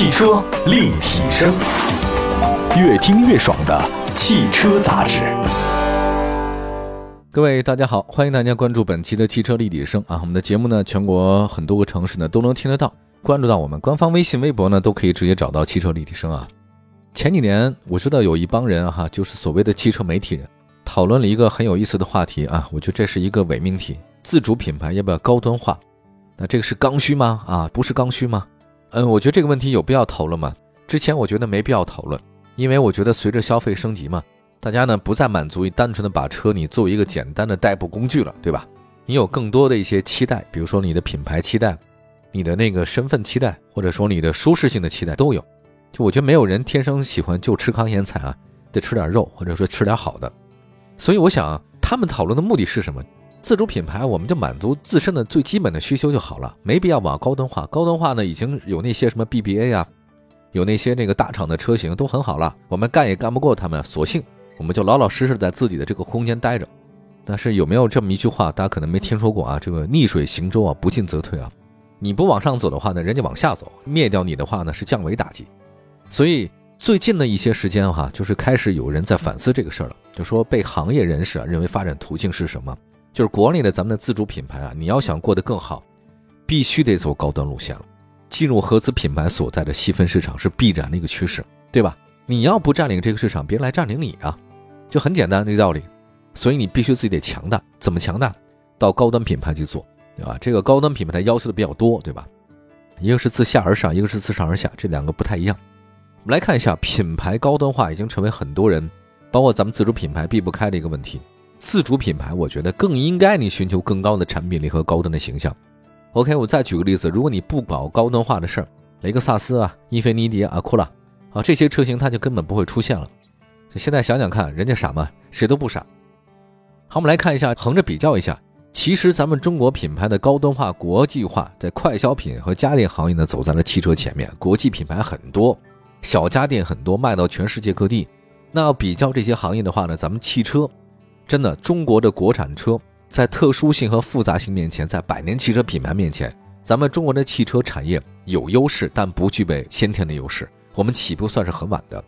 汽车立体声，越听越爽的汽车杂志。各位大家好，欢迎大家关注本期的汽车立体声啊！我们的节目呢，全国很多个城市呢都能听得到，关注到我们官方微信、微博呢，都可以直接找到汽车立体声啊。前几年我知道有一帮人哈，就是所谓的汽车媒体人，讨论了一个很有意思的话题啊，我觉得这是一个伪命题：自主品牌要不要高端化？那这个是刚需吗？啊，不是刚需吗？嗯，我觉得这个问题有必要讨论吗？之前我觉得没必要讨论，因为我觉得随着消费升级嘛。大家呢不再满足于单纯的把车你作为一个简单的代步工具了，对吧？你有更多的一些期待，比如说你的品牌期待，你的那个身份期待，或者说你的舒适性的期待都有。就我觉得没有人天生喜欢就吃糠咽菜啊，得吃点肉，或者说吃点好的。所以我想他们讨论的目的是什么？自主品牌我们就满足自身的最基本的需求就好了，没必要往高端化。高端化呢已经有那些什么 BBA 啊，有那些那个大厂的车型都很好了，我们干也干不过他们，索性。我们就老老实实在自己的这个空间待着，但是有没有这么一句话，大家可能没听说过啊？这个逆水行舟啊，不进则退啊。你不往上走的话呢，人家往下走，灭掉你的话呢是降维打击。所以最近的一些时间哈，就是开始有人在反思这个事儿了，就说被行业人士啊认为发展途径是什么？就是国内的咱们的自主品牌啊，你要想过得更好，必须得走高端路线了。进入合资品牌所在的细分市场是必然的一个趋势，对吧？你要不占领这个市场，别人来占领你啊！就很简单这个道理，所以你必须自己得强大。怎么强大？到高端品牌去做，对吧？这个高端品牌它要求的比较多，对吧？一个是自下而上，一个是自上而下，这两个不太一样。我们来看一下，品牌高端化已经成为很多人，包括咱们自主品牌避不开的一个问题。自主品牌，我觉得更应该你寻求更高的产品力和高端的形象。OK，我再举个例子，如果你不搞高端化的事儿，雷克萨斯啊、英菲尼迪啊、酷拉啊这些车型，它就根本不会出现了。现在想想看，人家傻吗？谁都不傻。好，我们来看一下，横着比较一下。其实咱们中国品牌的高端化、国际化，在快消品和家电行业呢，走在了汽车前面。国际品牌很多，小家电很多，卖到全世界各地。那要比较这些行业的话呢，咱们汽车真的，中国的国产车在特殊性和复杂性面前，在百年汽车品牌面前，咱们中国的汽车产业有优势，但不具备先天的优势。我们起步算是很晚的。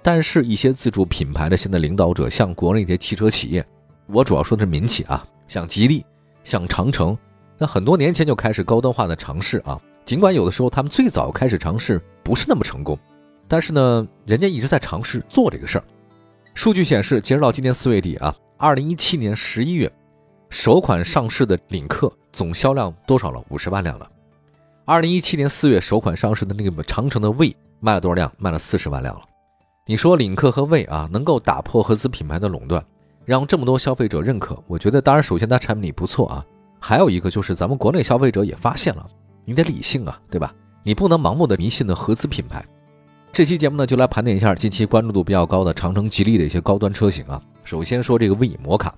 但是，一些自主品牌的现在领导者，像国内一些汽车企业，我主要说的是民企啊，像吉利、像长城，那很多年前就开始高端化的尝试啊。尽管有的时候他们最早开始尝试不是那么成功，但是呢，人家一直在尝试做这个事儿。数据显示，截止到今年四月底啊，二零一七年十一月，首款上市的领克总销量多少了？五十万辆了。二零一七年四月首款上市的那个长城的魏卖了多少辆？卖了四十万辆了。你说领克和魏啊，能够打破合资品牌的垄断，让这么多消费者认可，我觉得当然首先它产品不错啊，还有一个就是咱们国内消费者也发现了，你得理性啊，对吧？你不能盲目的迷信的合资品牌。这期节目呢，就来盘点一下近期关注度比较高的长城、吉利的一些高端车型啊。首先说这个魏摩卡，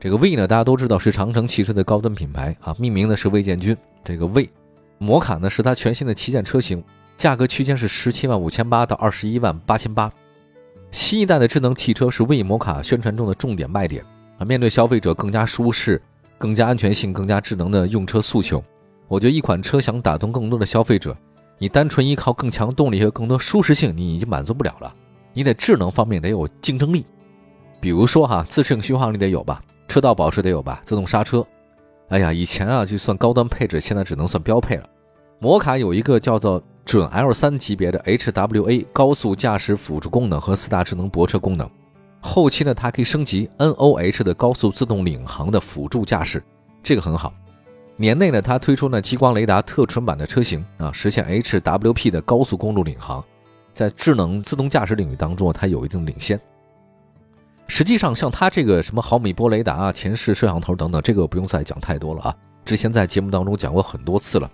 这个魏呢，大家都知道是长城汽车的高端品牌啊，命名的是魏建军。这个魏摩卡呢，是它全新的旗舰车型。价格区间是十七万五千八到二十一万八千八。新一代的智能汽车是魏摩卡宣传中的重点卖点啊！面对消费者更加舒适、更加安全性、更加智能的用车诉求，我觉得一款车想打动更多的消费者，你单纯依靠更强动力和更多舒适性，你已经满足不了了。你得智能方面得有竞争力，比如说哈，自适应巡航你得有吧，车道保持得有吧，自动刹车。哎呀，以前啊就算高端配置，现在只能算标配了。摩卡有一个叫做。准 L 三级别的 HWA 高速驾驶辅助功能和四大智能泊车功能，后期呢它可以升级 NOH 的高速自动领航的辅助驾驶，这个很好。年内呢它推出了激光雷达特纯版的车型啊，实现 HWP 的高速公路领航，在智能自动驾驶领域当中它有一定领先。实际上像它这个什么毫米波雷达啊、前视摄像头等等，这个不用再讲太多了啊，之前在节目当中讲过很多次了。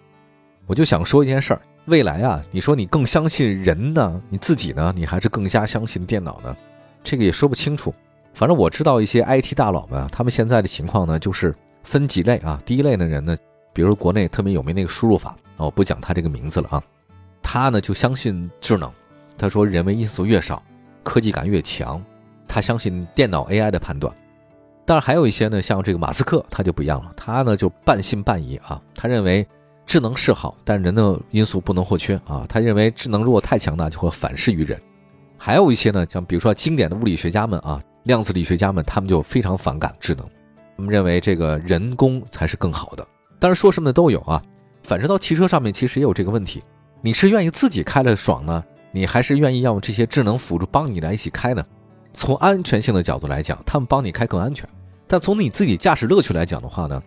我就想说一件事儿。未来啊，你说你更相信人呢？你自己呢？你还是更加相信电脑呢？这个也说不清楚。反正我知道一些 IT 大佬们，他们现在的情况呢，就是分几类啊。第一类的人呢，比如国内特别有名那个输入法，我不讲他这个名字了啊。他呢就相信智能，他说人为因素越少，科技感越强。他相信电脑 AI 的判断。但是还有一些呢，像这个马斯克，他就不一样了，他呢就半信半疑啊。他认为。智能是好，但人的因素不能或缺啊。他认为智能如果太强大，就会反噬于人。还有一些呢，像比如说经典的物理学家们啊，量子力学家们，他们就非常反感智能，他们认为这个人工才是更好的。当然说什么的都有啊。反射到汽车上面，其实也有这个问题。你是愿意自己开的爽呢，你还是愿意要这些智能辅助帮你来一起开呢？从安全性的角度来讲，他们帮你开更安全；但从你自己驾驶乐趣来讲的话呢，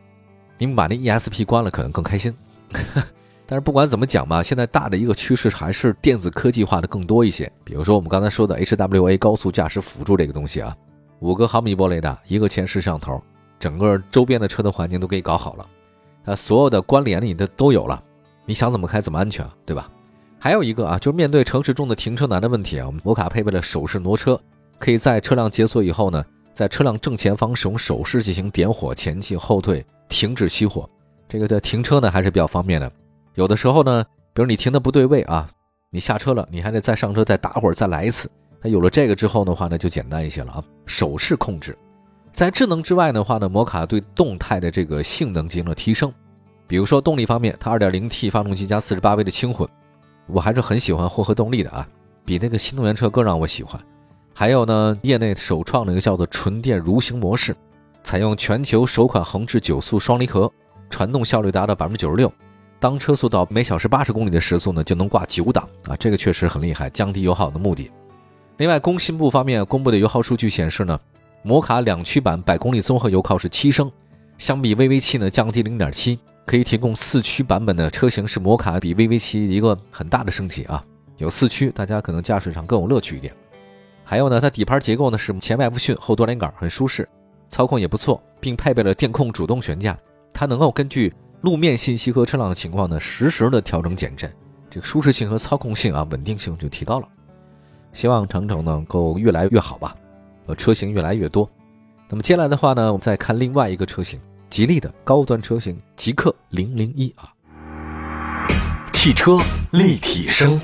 你们把那 ESP 关了可能更开心。但是不管怎么讲吧，现在大的一个趋势还是电子科技化的更多一些。比如说我们刚才说的 HWA 高速驾驶辅助这个东西啊，五个毫米波雷达，一个前摄像头，整个周边的车的环境都给你搞好了，那所有的关联你的都有了，你想怎么开怎么安全，对吧？还有一个啊，就是面对城市中的停车难的问题啊，我们摩卡配备了手势挪车，可以在车辆解锁以后呢，在车辆正前方使用手势进行点火、前进、后退、停止熄火。这个在停车呢还是比较方便的，有的时候呢，比如你停的不对位啊，你下车了，你还得再上车再打会儿再来一次。那有了这个之后的话呢，就简单一些了啊。手势控制，在智能之外的话呢，摩卡对动态的这个性能进行了提升。比如说动力方面，它 2.0T 发动机加 48V 的轻混，我还是很喜欢混合动力的啊，比那个新能源车更让我喜欢。还有呢，业内首创的一个叫做纯电蠕行模式，采用全球首款横置九速双离合。传动效率达到百分之九十六，当车速到每小时八十公里的时速呢，就能挂九档啊，这个确实很厉害，降低油耗的目的。另外，工信部方面公布的油耗数据显示呢，摩卡两驱版百公里综合油耗是七升，相比 VV 七呢降低零点七，可以提供四驱版本的车型是摩卡比 VV 七一个很大的升级啊，有四驱，大家可能驾驶上更有乐趣一点。还有呢，它底盘结构呢是前麦弗逊后多连杆，很舒适，操控也不错，并配备了电控主动悬架。它能够根据路面信息和车辆的情况呢，实时的调整减震，这个舒适性和操控性啊，稳定性就提高了。希望长城能够越来越好吧，呃，车型越来越多。那么接下来的话呢，我们再看另外一个车型，吉利的高端车型极氪零零一啊。汽车立体声，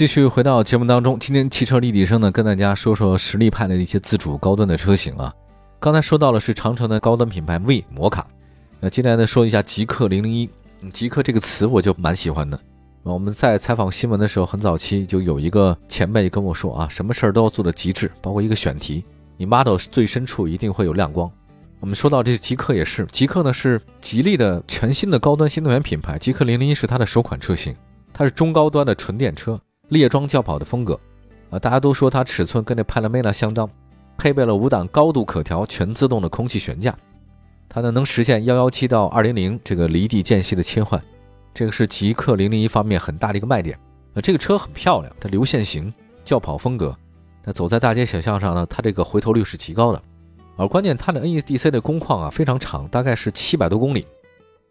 继续回到节目当中，今天汽车立体声呢，跟大家说说实力派的一些自主高端的车型啊。刚才说到了是长城的高端品牌 V 摩卡，那接下来呢说一下极氪零零一。极氪这个词我就蛮喜欢的。我们在采访新闻的时候，很早期就有一个前辈跟我说啊，什么事儿都要做的极致，包括一个选题，你 model 最深处一定会有亮光。我们说到这极氪也是，极氪呢是吉利的全新的高端新能源品牌，极氪零零一是它的首款车型，它是中高端的纯电车，列装轿跑的风格啊，大家都说它尺寸跟这派拉梅拉相当。配备了五档高度可调全自动的空气悬架，它呢能实现幺幺七到二零零这个离地间隙的切换，这个是极氪零零一方面很大的一个卖点。那这个车很漂亮，它流线型轿跑风格，那走在大街小巷上呢，它这个回头率是极高的。而关键它的 NEDC 的工况啊非常长，大概是七百多公里，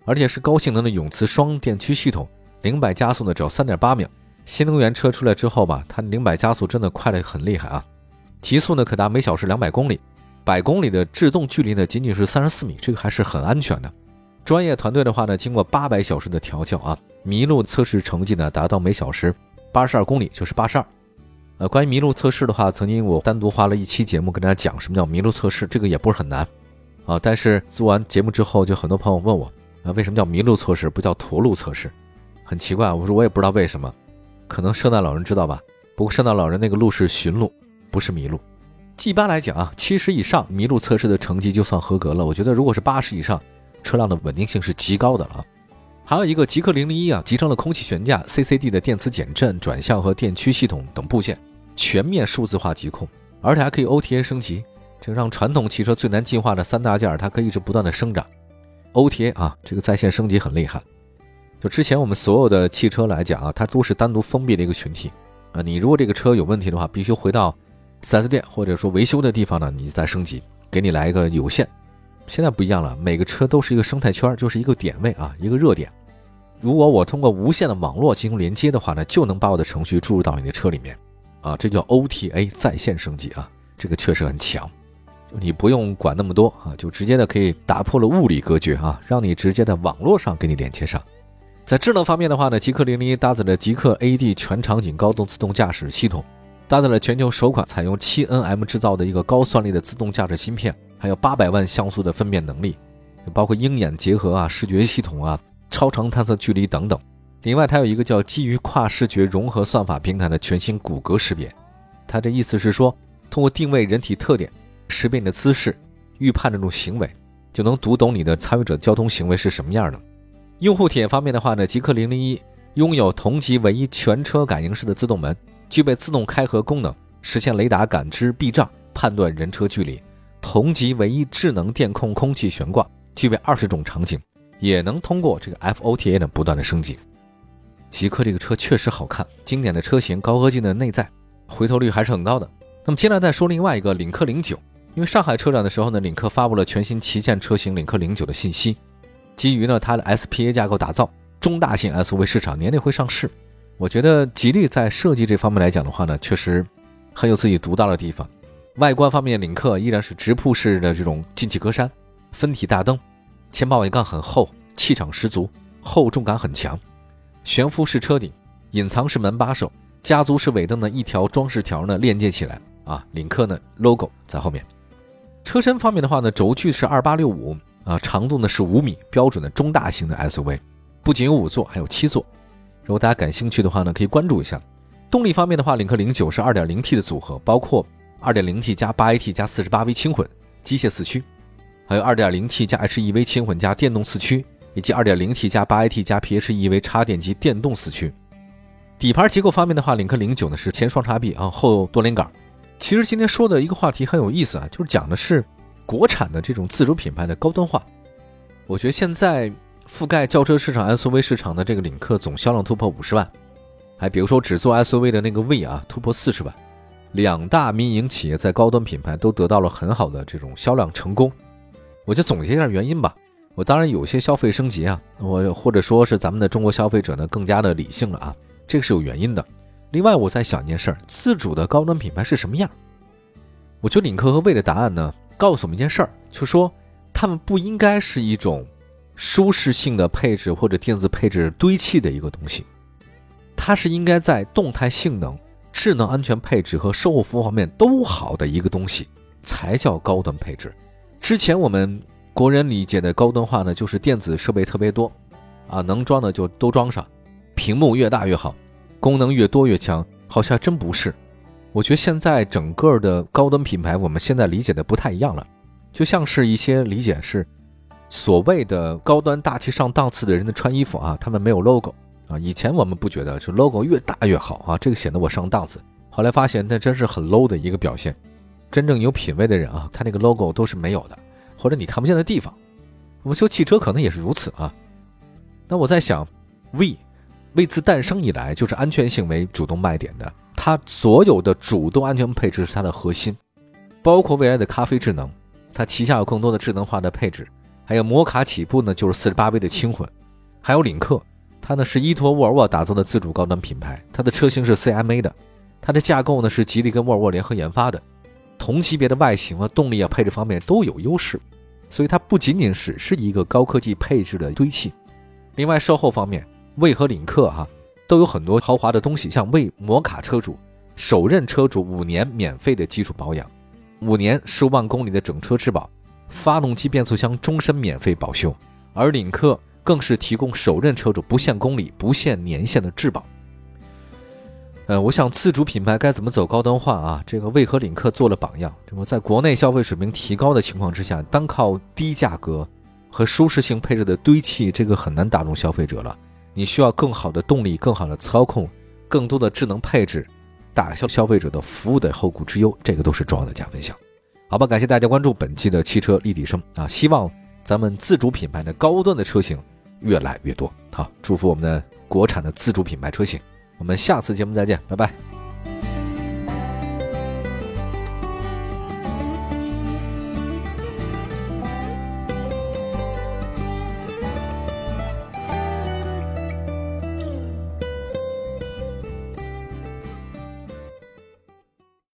而且是高性能的永磁双电驱系统，零百加速呢只要三点八秒。新能源车出来之后吧，它零百加速真的快得很厉害啊。极速呢可达每小时两百公里，百公里的制动距离呢仅仅是三十四米，这个还是很安全的。专业团队的话呢，经过八百小时的调教啊，麋鹿测试成绩呢达到每小时八十二公里，就是八十二。呃，关于麋鹿测试的话，曾经我单独花了一期节目跟大家讲什么叫麋鹿测试，这个也不是很难啊。但是做完节目之后，就很多朋友问我啊，为什么叫麋鹿测试不叫驼鹿测试？很奇怪，我说我也不知道为什么，可能圣诞老人知道吧？不过圣诞老人那个鹿是驯鹿。不是麋鹿，一般来讲啊，七十以上麋鹿测试的成绩就算合格了。我觉得如果是八十以上，车辆的稳定性是极高的了。还有一个极氪零零一啊，集成了空气悬架、CCD 的电磁减震、转向和电驱系统等部件，全面数字化疾控，而且还可以 OTA 升级，这个让传统汽车最难进化的三大件它可以一直不断的生长。OTA 啊，这个在线升级很厉害。就之前我们所有的汽车来讲啊，它都是单独封闭的一个群体啊，你如果这个车有问题的话，必须回到。4S 店或者说维修的地方呢，你再升级，给你来一个有线。现在不一样了，每个车都是一个生态圈，就是一个点位啊，一个热点。如果我通过无线的网络进行连接的话呢，就能把我的程序注入到你的车里面啊，这叫 OTA 在线升级啊，这个确实很强。你不用管那么多啊，就直接的可以打破了物理隔绝啊，让你直接在网络上给你连接上。在智能方面的话呢，极氪零零一搭载了极氪 AD 全场景高度自动驾驶系统。搭载了全球首款采用 7nm 制造的一个高算力的自动驾驶芯片，还有800万像素的分辨能力，包括鹰眼结合啊、视觉系统啊、超长探测距离等等。另外，它有一个叫基于跨视觉融合算法平台的全新骨骼识别。它的意思是说，通过定位人体特点，识别你的姿势，预判这种行为，就能读懂你的参与者交通行为是什么样的。用户体验方面的话呢，极客零零一拥有同级唯一全车感应式的自动门，具备自动开合功能，实现雷达感知避障、判断人车距离。同级唯一智能电控空气悬挂，具备二十种场景，也能通过这个 FOTA 呢不断的升级。极客这个车确实好看，经典的车型，高科技的内在，回头率还是很高的。那么接下来再说另外一个领克零九，因为上海车展的时候呢，领克发布了全新旗舰车型领克零九的信息，基于呢它的 SPA 架构打造，中大型 SUV 市场年内会上市。我觉得吉利在设计这方面来讲的话呢，确实很有自己独到的地方。外观方面，领克依然是直瀑式的这种进气格栅，分体大灯，前保险杠很厚，气场十足，厚重感很强。悬浮式车顶，隐藏式门把手，家族式尾灯的一条装饰条呢链接起来啊，领克呢 logo 在后面。车身方面的话呢，轴距是二八六五啊，长度呢是五米，标准的中大型的 SUV。不仅有五座，还有七座。如果大家感兴趣的话呢，可以关注一下。动力方面的话，领克零九是二点零 T 的组合，包括二点零 T 加八 AT 加四十八 V 轻混机械四驱，还有二点零 T 加 HEV 轻混加电动四驱。以及 2.0T 加 8AT 加 PHEV 插电机电动四驱。底盘结构方面的话，领克零九呢是前双叉臂啊，后多连杆。其实今天说的一个话题很有意思啊，就是讲的是国产的这种自主品牌的高端化。我觉得现在覆盖轿车市场、SUV 市场的这个领克总销量突破五十万，还比如说只做 SUV 的那个 V 啊，突破四十万。两大民营企业在高端品牌都得到了很好的这种销量成功。我就总结一下原因吧。我当然有些消费升级啊，我或者说是咱们的中国消费者呢更加的理性了啊，这个是有原因的。另外，我在想一件事儿：自主的高端品牌是什么样？我觉得领克和魏的答案呢，告诉我们一件事儿，就说他们不应该是一种舒适性的配置或者电子配置堆砌的一个东西，它是应该在动态性能、智能安全配置和售后服务方面都好的一个东西，才叫高端配置。之前我们。国人理解的高端化呢，就是电子设备特别多，啊，能装的就都装上，屏幕越大越好，功能越多越强，好像真不是。我觉得现在整个的高端品牌，我们现在理解的不太一样了，就像是一些理解是所谓的高端大气上档次的人的穿衣服啊，他们没有 logo 啊。以前我们不觉得是 logo 越大越好啊，这个显得我上档次。后来发现那真是很 low 的一个表现。真正有品位的人啊，他那个 logo 都是没有的。或者你看不见的地方，我们修汽车可能也是如此啊。那我在想，V，V 自诞生以来就是安全性为主动卖点的，它所有的主动安全配置是它的核心，包括未来的咖啡智能，它旗下有更多的智能化的配置，还有摩卡起步呢就是四十八 V 的轻混，还有领克，它呢是依托沃尔沃打造的自主高端品牌，它的车型是 CMA 的，它的架构呢是吉利跟沃尔沃联合研发的。同级别的外形啊、动力啊、配置方面都有优势，所以它不仅仅是是一个高科技配置的堆砌。另外，售后方面，魏和领克哈都有很多豪华的东西，像魏摩卡车主首任车主五年免费的基础保养，五年十五万公里的整车质保，发动机、变速箱终身免费保修，而领克更是提供首任车主不限公里、不限年限的质保。呃，我想自主品牌该怎么走高端化啊？这个为何领克做了榜样？这么在国内消费水平提高的情况之下，单靠低价格和舒适性配置的堆砌，这个很难打动消费者了。你需要更好的动力、更好的操控、更多的智能配置，打消消费者的服务的后顾之忧，这个都是重要的加分项。好吧，感谢大家关注本期的汽车立体声啊！希望咱们自主品牌的高端的车型越来越多。好，祝福我们的国产的自主品牌车型。我们下次节目再见，拜拜。